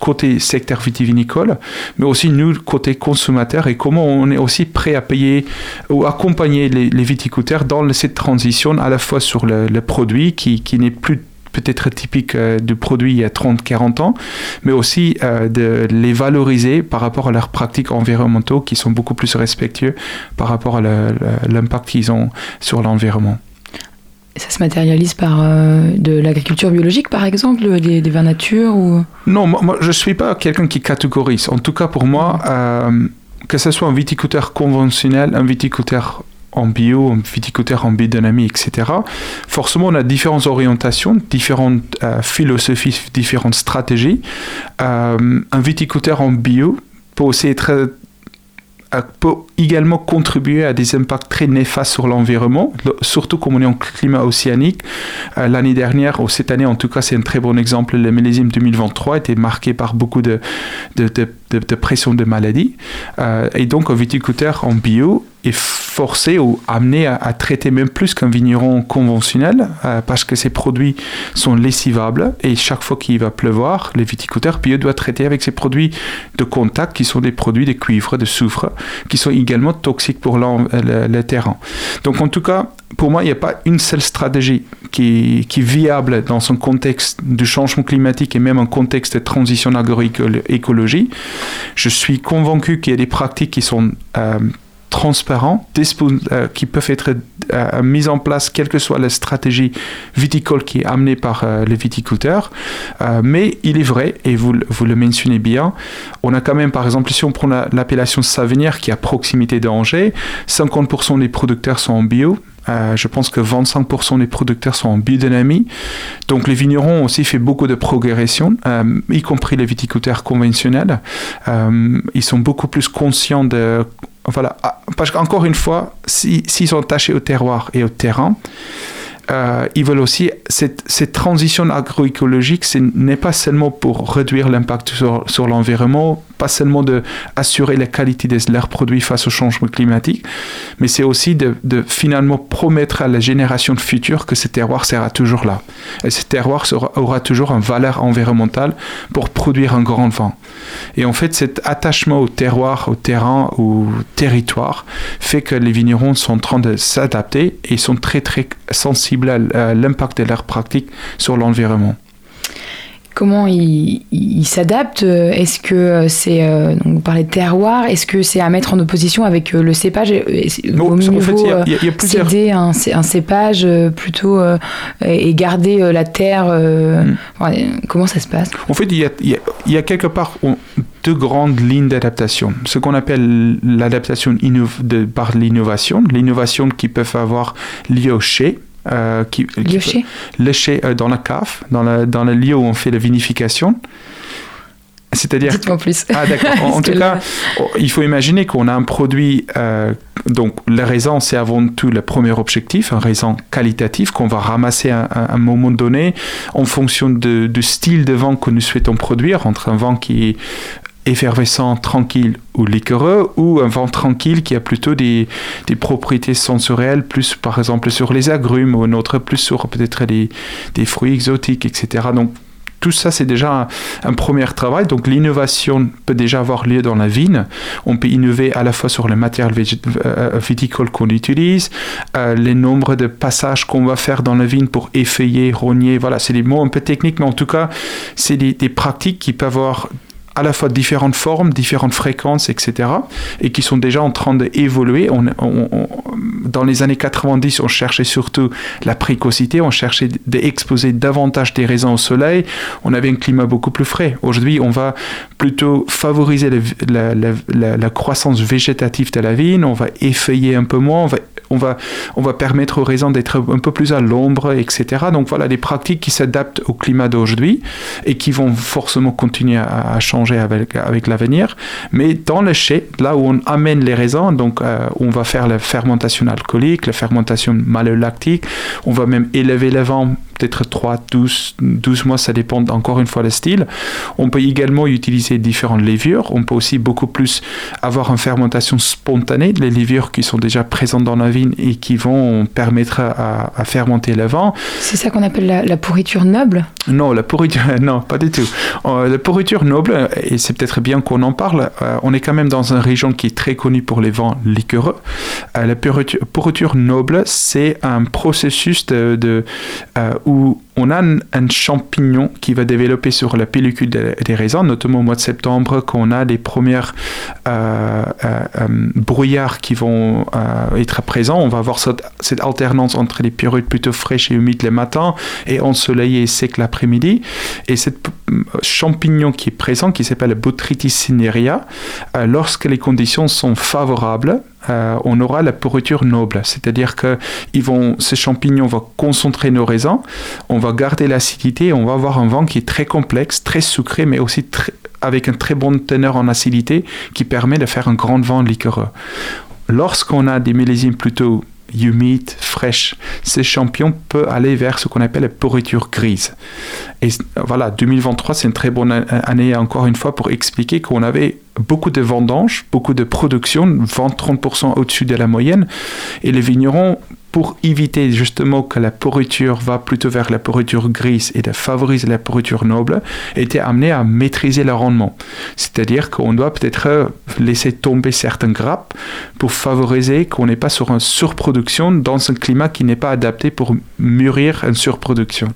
J: côté secteur vitivinicole, mais aussi nous, côté consommateur, et comment on est aussi prêt à payer ou accompagner les, viticulteurs dans cette transition à la fois sur le, le produit qui, qui n'est plus peut-être typique euh, du produit il y a 30-40 ans, mais aussi euh, de les valoriser par rapport à leurs pratiques environnementaux qui sont beaucoup plus respectueux par rapport à l'impact qu'ils ont sur l'environnement.
I: Ça se matérialise par euh, de l'agriculture biologique, par exemple, des, des vins nature ou...
J: Non, moi, moi, je ne suis pas quelqu'un qui catégorise. En tout cas, pour moi, euh, que ce soit un viticulteur conventionnel, un viticulteur en bio, un viticulteur en biodynamie, etc., forcément, on a différentes orientations, différentes euh, philosophies, différentes stratégies. Euh, un viticulteur en bio peut aussi être euh, peut également contribuer à des impacts très néfastes sur l'environnement, le- surtout comme on est en climat océanique. L'année dernière, ou cette année en tout cas, c'est un très bon exemple, le millésime 2023 était marqué par beaucoup de, de, de, de- de pression de maladies. Et donc, un viticulteur en bio forcé ou amené à, traiter même plus qu'un vigneron conventionnel euh, parce que ses produits sont lessivables et chaque fois qu'il va pleuvoir, le viticulteur bio doit traiter avec ses produits de contact qui sont des produits de cuivre, de soufre, qui sont également toxiques pour l'en- le, le terrain. Donc en tout cas, pour moi, il n'y a pas une seule stratégie qui, est viable dans son contexte du changement climatique et même en contexte de transition agroécologie. Je suis convaincu qu'il y a des pratiques qui sont euh, transparents, euh, qui peuvent être euh, mises en place, quelle que soit la stratégie viticole qui est amenée par euh, les viticulteurs. Euh, mais il est vrai, et vous, vous le mentionnez bien, on a quand même, par exemple, si on prend la- l'appellation Savenière qui est à proximité d'Angers, 50% des producteurs sont en bio. Euh, je pense que 25% des producteurs sont en biodynamie. Donc les vignerons ont aussi fait beaucoup de progression, euh, y compris les viticulteurs conventionnels. Euh, ils sont beaucoup plus conscients de... Voilà, Ah, parce qu'encore une fois, si- s'ils sont attachés au terroir et au terrain, euh, ils veulent aussi cette, transition agroécologique, ce n'est pas seulement pour réduire l'impact sur, l'environnement, pas seulement de assurer la qualité de leurs produits face au changement climatique, mais c'est aussi de, finalement promettre à la génération future que ce terroir sera toujours là. Et ce terroir aura toujours une valeur environnementale pour produire un grand vin. Et en fait, cet attachement au terroir, au terrain, au territoire, fait que les vignerons sont en train de s'adapter et sont très très sensibles à l'impact de leurs pratiques sur l'environnement.
I: Comment ils s'adaptent Est-ce que euh, c'est, euh, donc vous parlez de terroir, est-ce que c'est à mettre en opposition avec euh, le cépage?
J: Non,
I: Vaut mieux
J: en fait, il y
I: euh,
J: y y a plusieurs-
I: céder un, cé- un cépage euh, plutôt euh, et garder euh, la terre euh,
J: Mm.
I: enfin, euh, Comment ça se passe?
J: En fait, il y a, il y a- quelque part deux grandes lignes d'adaptation. Ce qu'on appelle l'adaptation par l'innovation, l'innovation qui peuvent avoir lieu au chai. Euh, qui, qui peut-
I: chai
J: euh, dans la cave, dans, la, dans le lieu où on fait la vinification. C'est-à-dire
I: Dites-moi plus.
J: Ah d'accord. En, tout cas,
I: là-
J: oh, il faut imaginer qu'on a un produit. euh, donc, le raisin, c'est avant tout le premier objectif, un raisin qualitatif qu'on va ramasser à, à un moment donné en fonction de- du style de vin que nous souhaitons produire, entre un vin qui effervescent, tranquille ou liquoreux, ou un vin tranquille qui a plutôt des, des, propriétés sensorielles, plus par exemple sur les agrumes, ou un autre plus sur peut-être des, des fruits exotiques, etc. Donc tout ça, c'est déjà un, premier travail. Donc l'innovation peut déjà avoir lieu dans la vigne. On peut innover à la fois sur le matériel euh, viticole qu'on utilise, euh, les nombres de passages qu'on va faire dans la vigne pour effeuiller, rogner. Voilà, c'est des mots un peu techniques, mais en tout cas, c'est des, des pratiques qui peuvent avoir à la fois différentes formes, différentes fréquences, etc., et qui sont déjà en train d'évoluer. On, dans les années 90, on cherchait surtout la précocité, on cherchait d'exposer davantage des raisins au soleil, on avait un climat beaucoup plus frais. Aujourd'hui, on va plutôt favoriser la, croissance végétative de la vigne, on va effeuiller un peu moins, on va on va, on va permettre aux raisins d'être un peu plus à l'ombre, etc. Donc voilà, des pratiques qui s'adaptent au climat d'aujourd'hui et qui vont forcément continuer à, changer avec, avec l'avenir. Mais dans le chai, là où on amène les raisins, donc euh, on va faire la fermentation alcoolique, la fermentation malolactique, on va même élever le vent peut-être 3, 12, 12 mois, ça dépend encore une fois le style. On peut également utiliser différentes levures. On peut aussi beaucoup plus avoir une fermentation spontanée, les levures qui sont déjà présentes dans la vigne et qui vont permettre à, fermenter le vin.
I: C'est ça qu'on appelle la, pourriture noble?
J: Non, la pourriture, non, pas du tout. Euh, la pourriture noble, et c'est peut-être bien qu'on en parle, euh, on est quand même dans une région qui est très connue pour les vins liquoreux. Euh, la pourriture, noble, c'est un processus de, de où on a un, champignon qui va développer sur la pellicule des raisins, notamment au mois de septembre, quand on a les premières euh, euh, euh, brouillards qui vont être présents. On va avoir cette, alternance entre les périodes plutôt fraîches et humides le matin et ensoleillées et secs l'après-midi. Et ce champignon qui est présent, qui s'appelle Botrytis cinerea, lorsque les conditions sont favorables, euh, on aura la pourriture noble, c'est-à-dire que ils vont, ces champignons vont concentrer nos raisins, on va garder l'acidité, on va avoir un vin qui est très complexe, très sucré, mais aussi avec une très bonne teneur en acidité qui permet de faire un grand vin liquoreux. Lorsqu'on a des millésimes plutôt humide, fraîche. Ces champions peuvent aller vers ce qu'on appelle la pourriture grise. Et voilà, 2023, c'est une très bonne année encore une fois pour expliquer qu'on avait beaucoup de vendanges, beaucoup de production, 20-30% au-dessus de la moyenne, et les vignerons pour éviter justement que la pourriture va plutôt vers la pourriture grise et de favoriser la pourriture noble, étaient amenés à maîtriser le rendement. C'est-à-dire qu'on doit peut-être laisser tomber certaines grappes pour favoriser qu'on n'est pas sur une surproduction dans un climat qui n'est pas adapté pour mûrir une surproduction.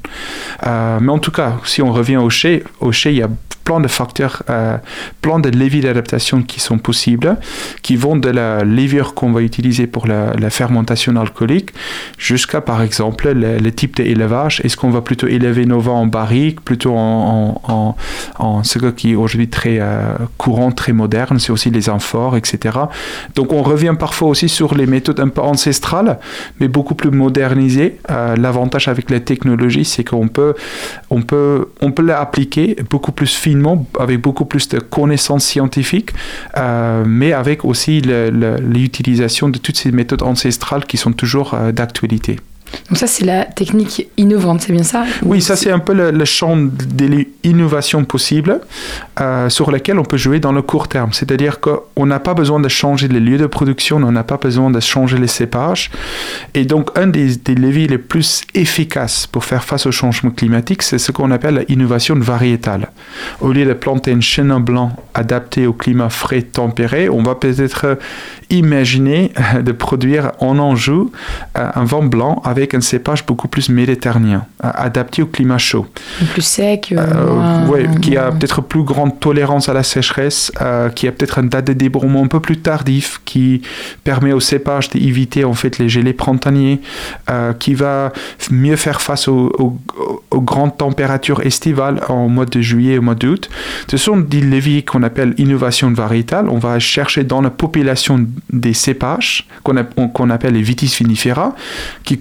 J: Euh, mais en tout cas, si on revient au chai, au chai, il y a plein de facteurs, euh, plein de leviers d'adaptation qui sont possibles, qui vont de la levure qu'on va utiliser pour la, fermentation alcoolique jusqu'à, par exemple, le, type d'élevage. Est-ce qu'on va plutôt élever nos vins en barrique, plutôt en, en, ce qui est aujourd'hui très euh, courant, très moderne, c'est aussi les amphores, etc. Donc on revient parfois aussi sur les méthodes un peu ancestrales, mais beaucoup plus modernisées. Euh, l'avantage avec la technologie, c'est qu'on peut, on peut, on peut l'appliquer beaucoup plus finement avec beaucoup plus de connaissances scientifiques, euh, mais avec aussi l'utilisation de toutes ces méthodes ancestrales qui sont toujours euh, d'actualité.
I: Donc ça, c'est la technique innovante, c'est bien ça
J: Oui, ça c'est un peu le, champ de l'innovation possible euh, sur lequel on peut jouer dans le court terme. C'est-à-dire qu'on n'a pas besoin de changer les lieux de production, on n'a pas besoin de changer les cépages. Et donc, un des, leviers les plus efficaces pour faire face au changement climatique, c'est ce qu'on appelle l'innovation variétale. Au lieu de planter un chenin blanc adapté au climat frais tempéré, on va peut-être imaginer de produire en Anjou euh, un vent blanc avec avec un cépage beaucoup plus méditerranéen, adapté au climat chaud.
I: Plus sec. Euh,
J: euh qui a peut-être plus grande tolérance à la sécheresse, euh, qui a peut-être une date de débrouillement un peu plus tardif, qui permet au cépage d'éviter en fait les gelées printaniers, qui va mieux faire face aux, grandes températures estivales en mois de juillet et au mois d'août. Ce sont des leviers qu'on appelle innovation variétale. On va chercher dans la population des cépages qu'on appelle les vitis vinifera, qui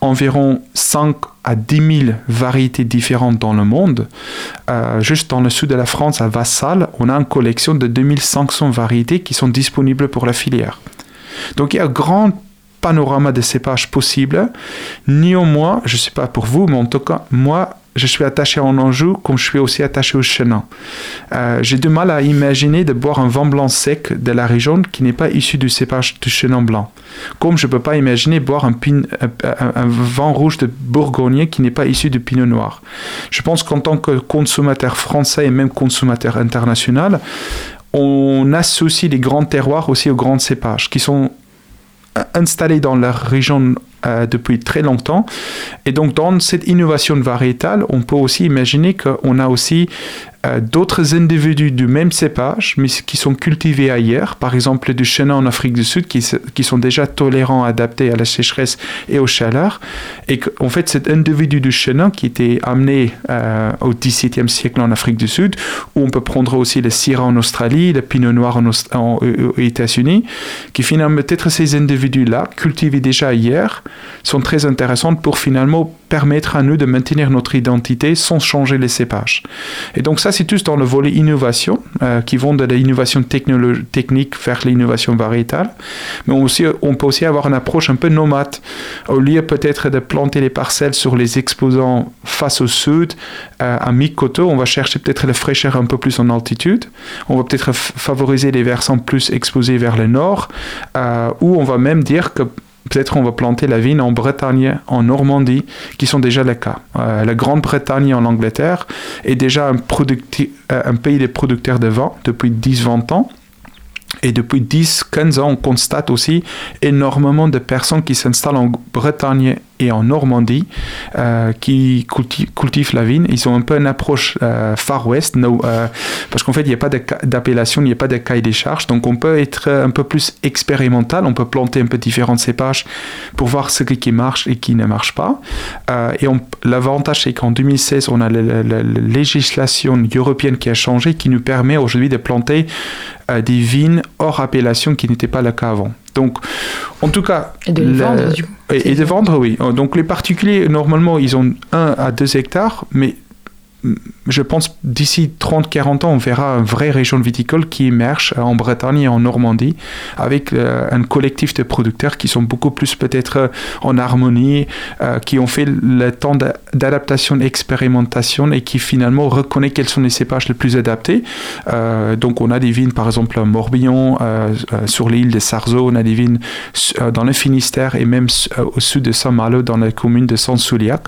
J: environ 5 à 10 000 variétés différentes dans le monde. Euh, juste dans le sud de la France, à Vassal, on a une collection de 2500 variétés qui sont disponibles pour la filière. Donc il y a grand panorama de cépages possibles. Néanmoins, je ne sais pas pour vous, mais en tout cas, moi, je suis attaché en Anjou comme je suis aussi attaché au Chenin. Euh, J'ai du mal à imaginer de boire un vin blanc sec de la région qui n'est pas issu du cépage du Chenin blanc. Comme je ne peux pas imaginer boire un, pin, un, un, un, vin rouge de Bourgogne qui n'est pas issu du Pinot Noir. Je pense qu'en tant que consommateur français et même consommateur international, on associe les grands terroirs aussi aux grands cépages qui sont installés dans la région euh, depuis très longtemps. Et donc dans cette innovation variétale, on peut aussi imaginer qu'on a aussi euh, d'autres individus du même cépage, mais qui sont cultivés ailleurs, par exemple du chenin en Afrique du Sud, qui, sont déjà tolérants, adaptés à la sécheresse et aux chaleurs. Et en fait, cet individu du chenin qui était amené euh, au XVIIe siècle en Afrique du Sud, où on peut prendre aussi le Syrah en Australie, le Pinot Noir aux États-Unis, qui finalement, peut-être ces individus-là, cultivés déjà ailleurs, sont très intéressantes pour finalement permettre à nous de maintenir notre identité sans changer les cépages. Et donc ça, c'est tout dans le volet innovation, euh, qui vont de l'innovation technique vers l'innovation variétale. Mais on, aussi, on peut aussi avoir une approche un peu nomade. Au lieu peut-être de planter les parcelles sur les exposants face au sud, euh, à mi-coteau, on va chercher peut-être la fraîcheur un peu plus en altitude. On va peut-être favoriser les versants plus exposés vers le nord, euh, ou on va même dire que peut-être on va planter la vigne en Bretagne, en Normandie, qui sont déjà les cas. Euh, la Grande-Bretagne en Angleterre est déjà un, un pays des producteurs de vin depuis 10-20 ans. Et depuis 10-15 ans, on constate aussi énormément de personnes qui s'installent en Bretagne et en Normandie euh, qui cultivent, la vigne. Ils ont un peu une approche euh, Far West, euh, parce qu'en fait, il n'y a pas d'appellation, il n'y a pas de cahier des charges. Donc, on peut être un peu plus expérimental. On peut planter un peu différents cépages pour voir ce qui marche et qui ne marche pas. Et l'avantage, c'est qu'en 2016, on a la, la, la, législation européenne qui a changé, qui nous permet aujourd'hui de planter des vignes hors appellation qui n'était pas le cas avant. Donc, en tout cas.
I: Et de les vendre, du coup.
J: Et, et, de vendre, oui. Donc, les particuliers, normalement, ils ont 1 à 2 hectares, mais je pense d'ici 30-40 ans, on verra une vraie région viticole qui émerge en Bretagne et en Normandie avec euh, un collectif de producteurs qui sont beaucoup plus peut-être en harmonie, euh, qui ont fait le temps d'adaptation, d'expérimentation et qui finalement reconnaît quels sont les cépages les plus adaptés. Euh, donc on a des vignes par exemple à Morbihan, euh, sur l'île de Sarzeau, on a des vignes dans le Finistère et même au sud de Saint-Malo dans la commune de Saint-Souliac.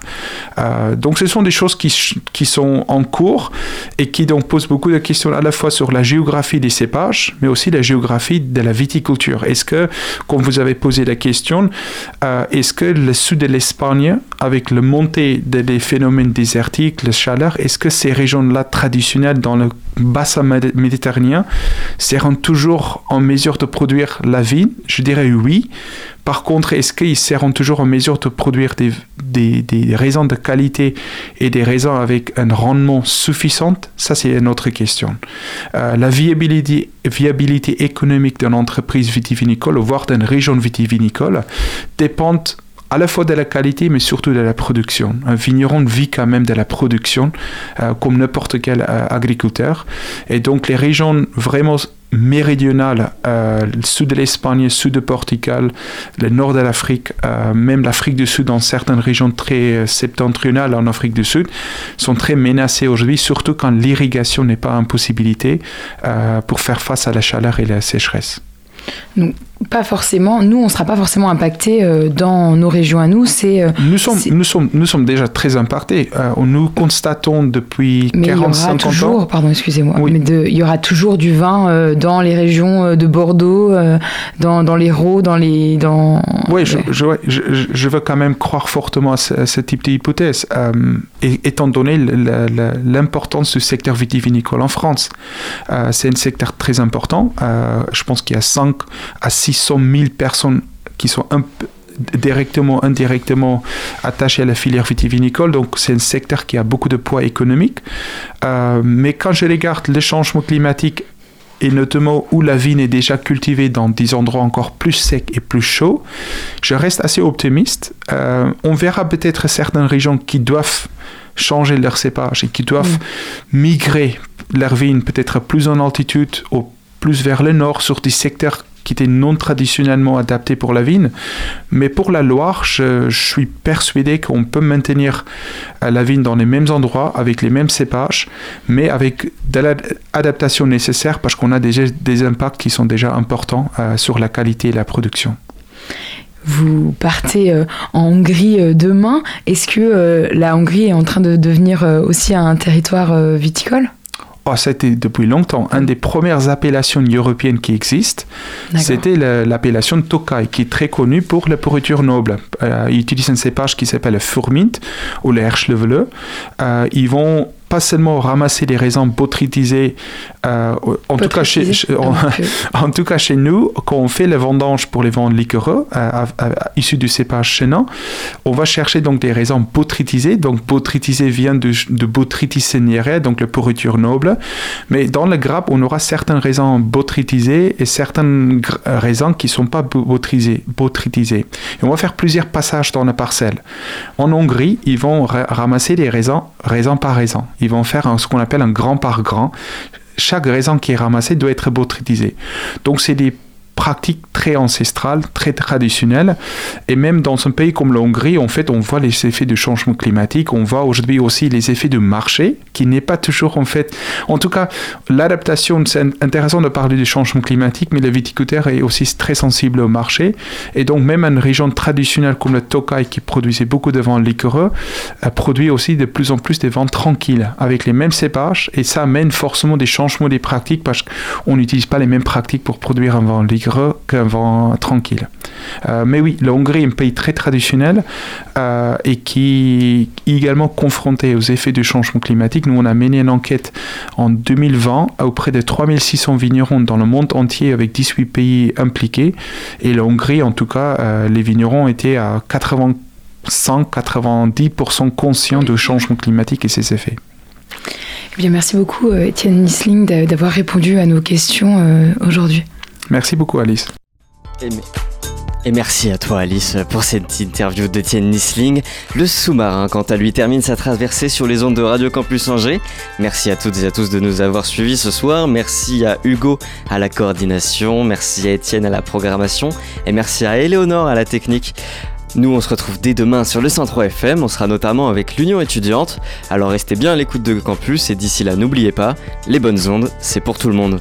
J: donc ce sont des choses qui, qui sont en cours et qui donc posent beaucoup de questions à la fois sur la géographie des cépages, mais aussi la géographie de la viticulture. Est-ce que, comme vous avez posé la question, euh, est-ce que le sud de l'Espagne, avec le montée des phénomènes désertiques, la chaleur, est-ce que ces régions-là traditionnelles dans le bassin méditerranéen seront toujours en mesure de produire la vigne? Je dirais oui. Par contre, est-ce qu'ils seront toujours en mesure de produire des, raisins de qualité et des raisins avec un rendement suffisant? Ça, c'est une autre question. Euh, la viabilité, viabilité économique d'une entreprise vitivinicole, voire d'une région vitivinicole, dépend à la fois de la qualité, mais surtout de la production. Un vigneron vit quand même de la production, euh, comme n'importe quel euh, agriculteur. Et donc les régions vraiment méridionales, euh, le sud de l'Espagne, le sud de Portugal, le nord de l'Afrique, euh, même l'Afrique du Sud, dans certaines régions très septentrionales en Afrique du Sud, sont très menacées aujourd'hui, surtout quand l'irrigation n'est pas une possibilité euh, pour faire face à la chaleur et la sécheresse.
I: Pas forcément, nous, on ne sera pas forcément impacté euh, dans nos régions à nous. C'est, euh,
J: nous, sommes, nous, sommes, nous sommes déjà très impactés. Euh, nous constatons depuis 40-50
I: toujours,
J: ans.
I: Pardon, excusez-moi.
J: Oui.
I: Mais il y aura toujours du vin euh, dans les régions de Bordeaux, dans, dans l'Hérault, dans les. Dans...
J: Oui, je, je, je, je, veux quand même croire fortement à ce, à ce type d'hypothèse, et, étant donné l'importance du secteur vitivinicole en France. c'est un secteur très important. je pense qu'il y a 5 à 6 600 000 personnes qui sont un peu directement, indirectement attachées à la filière vitivinicole. Donc, c'est un secteur qui a beaucoup de poids économique. Euh, mais quand je regarde les changements climatiques et notamment où la vigne est déjà cultivée dans des endroits encore plus secs et plus chauds, je reste assez optimiste. Euh, on verra peut-être certaines régions qui doivent changer leur cépage et qui doivent mmh. migrer leur vigne peut-être plus en altitude ou plus vers le nord sur des secteurs qui étaient non traditionnellement adaptés pour la vigne. Mais pour la Loire, je, suis persuadé qu'on peut maintenir euh, la vigne dans les mêmes endroits, avec les mêmes cépages, mais avec de l'adaptation nécessaire parce qu'on a déjà des impacts qui sont déjà importants euh, sur la qualité et la production.
I: Vous partez euh, en Hongrie demain. Est-ce que la Hongrie est en train de devenir aussi un territoire viticole?
J: Oh, c'était depuis longtemps. Une des premières appellations européennes qui existent, c'était la- l'appellation Tokai, qui est très connue pour la pourriture noble. Euh, ils utilisent un cépage qui s'appelle le Furmint ou le Herschlevele. Euh, ils vont pas seulement ramasser les raisins botrytisés, euh, en, tout cas chez,
I: Botrytisés euh,
J: en tout cas chez nous, quand on fait les vendanges pour les vins liquoreux euh, issus du cépage chenin, on va chercher donc des raisins botrytisés. Donc botrytisé vient de, de botrytis senierae, donc la pourriture noble. Mais dans le grappe, on aura certains raisins botrytisés et certains euh, raisins qui ne sont pas bo- botrytisés, botrytisés. Et on va faire plusieurs passages dans la parcelle. En Hongrie, ils vont ra- ramasser les raisins, raisin par raisin. Ils vont faire ce qu'on appelle un grand par grand. Chaque raisin qui est ramassé doit être botrytisé. Donc c'est des pratiques très ancestrales, très traditionnelles. Et même dans un pays comme la Hongrie, en fait, on voit les effets du changement climatique. On voit aujourd'hui aussi les effets du marché, qui n'est pas toujours, en fait... En tout cas, l'adaptation, c'est intéressant de parler du changement climatique, mais le viticulteur est aussi très sensible au marché. Et donc, même une région traditionnelle comme le Tokai, qui produisait beaucoup de vins liquoreux, euh, produit aussi de plus en plus des vins tranquilles, avec les mêmes cépages. Et ça amène forcément des changements des pratiques, parce qu'on n'utilise pas les mêmes pratiques pour produire un vin liquoreux qu'un vin tranquille. Euh, mais oui, la Hongrie est un pays très traditionnel euh, et qui est également confronté aux effets du changement climatique. Nous, on a mené une enquête en 2020 auprès de 3600 vignerons dans le monde entier avec 18 pays impliqués. Et la Hongrie, en tout cas, euh, les vignerons étaient à 85-90% conscients du changement climatique et ses effets.
I: Eh bien, merci beaucoup, Étienne Nisling, d'a- d'avoir répondu à nos questions aujourd'hui.
J: Merci beaucoup, Alice.
C: Et, merci à toi Alice pour cette interview d'Etienne Nisling. Le sous-marin, quant à lui, termine sa traversée sur les ondes de Radio Campus Angers. Merci à toutes et à tous de nous avoir suivis ce soir. Merci à Hugo à la coordination. Merci à Étienne à la programmation. Et merci à Éléonore à la technique. Nous, on se retrouve dès demain sur le 103 FM. On sera notamment avec l'Union étudiante. Alors restez bien à l'écoute de Campus et d'ici là, n'oubliez pas, les bonnes ondes, c'est pour tout le monde.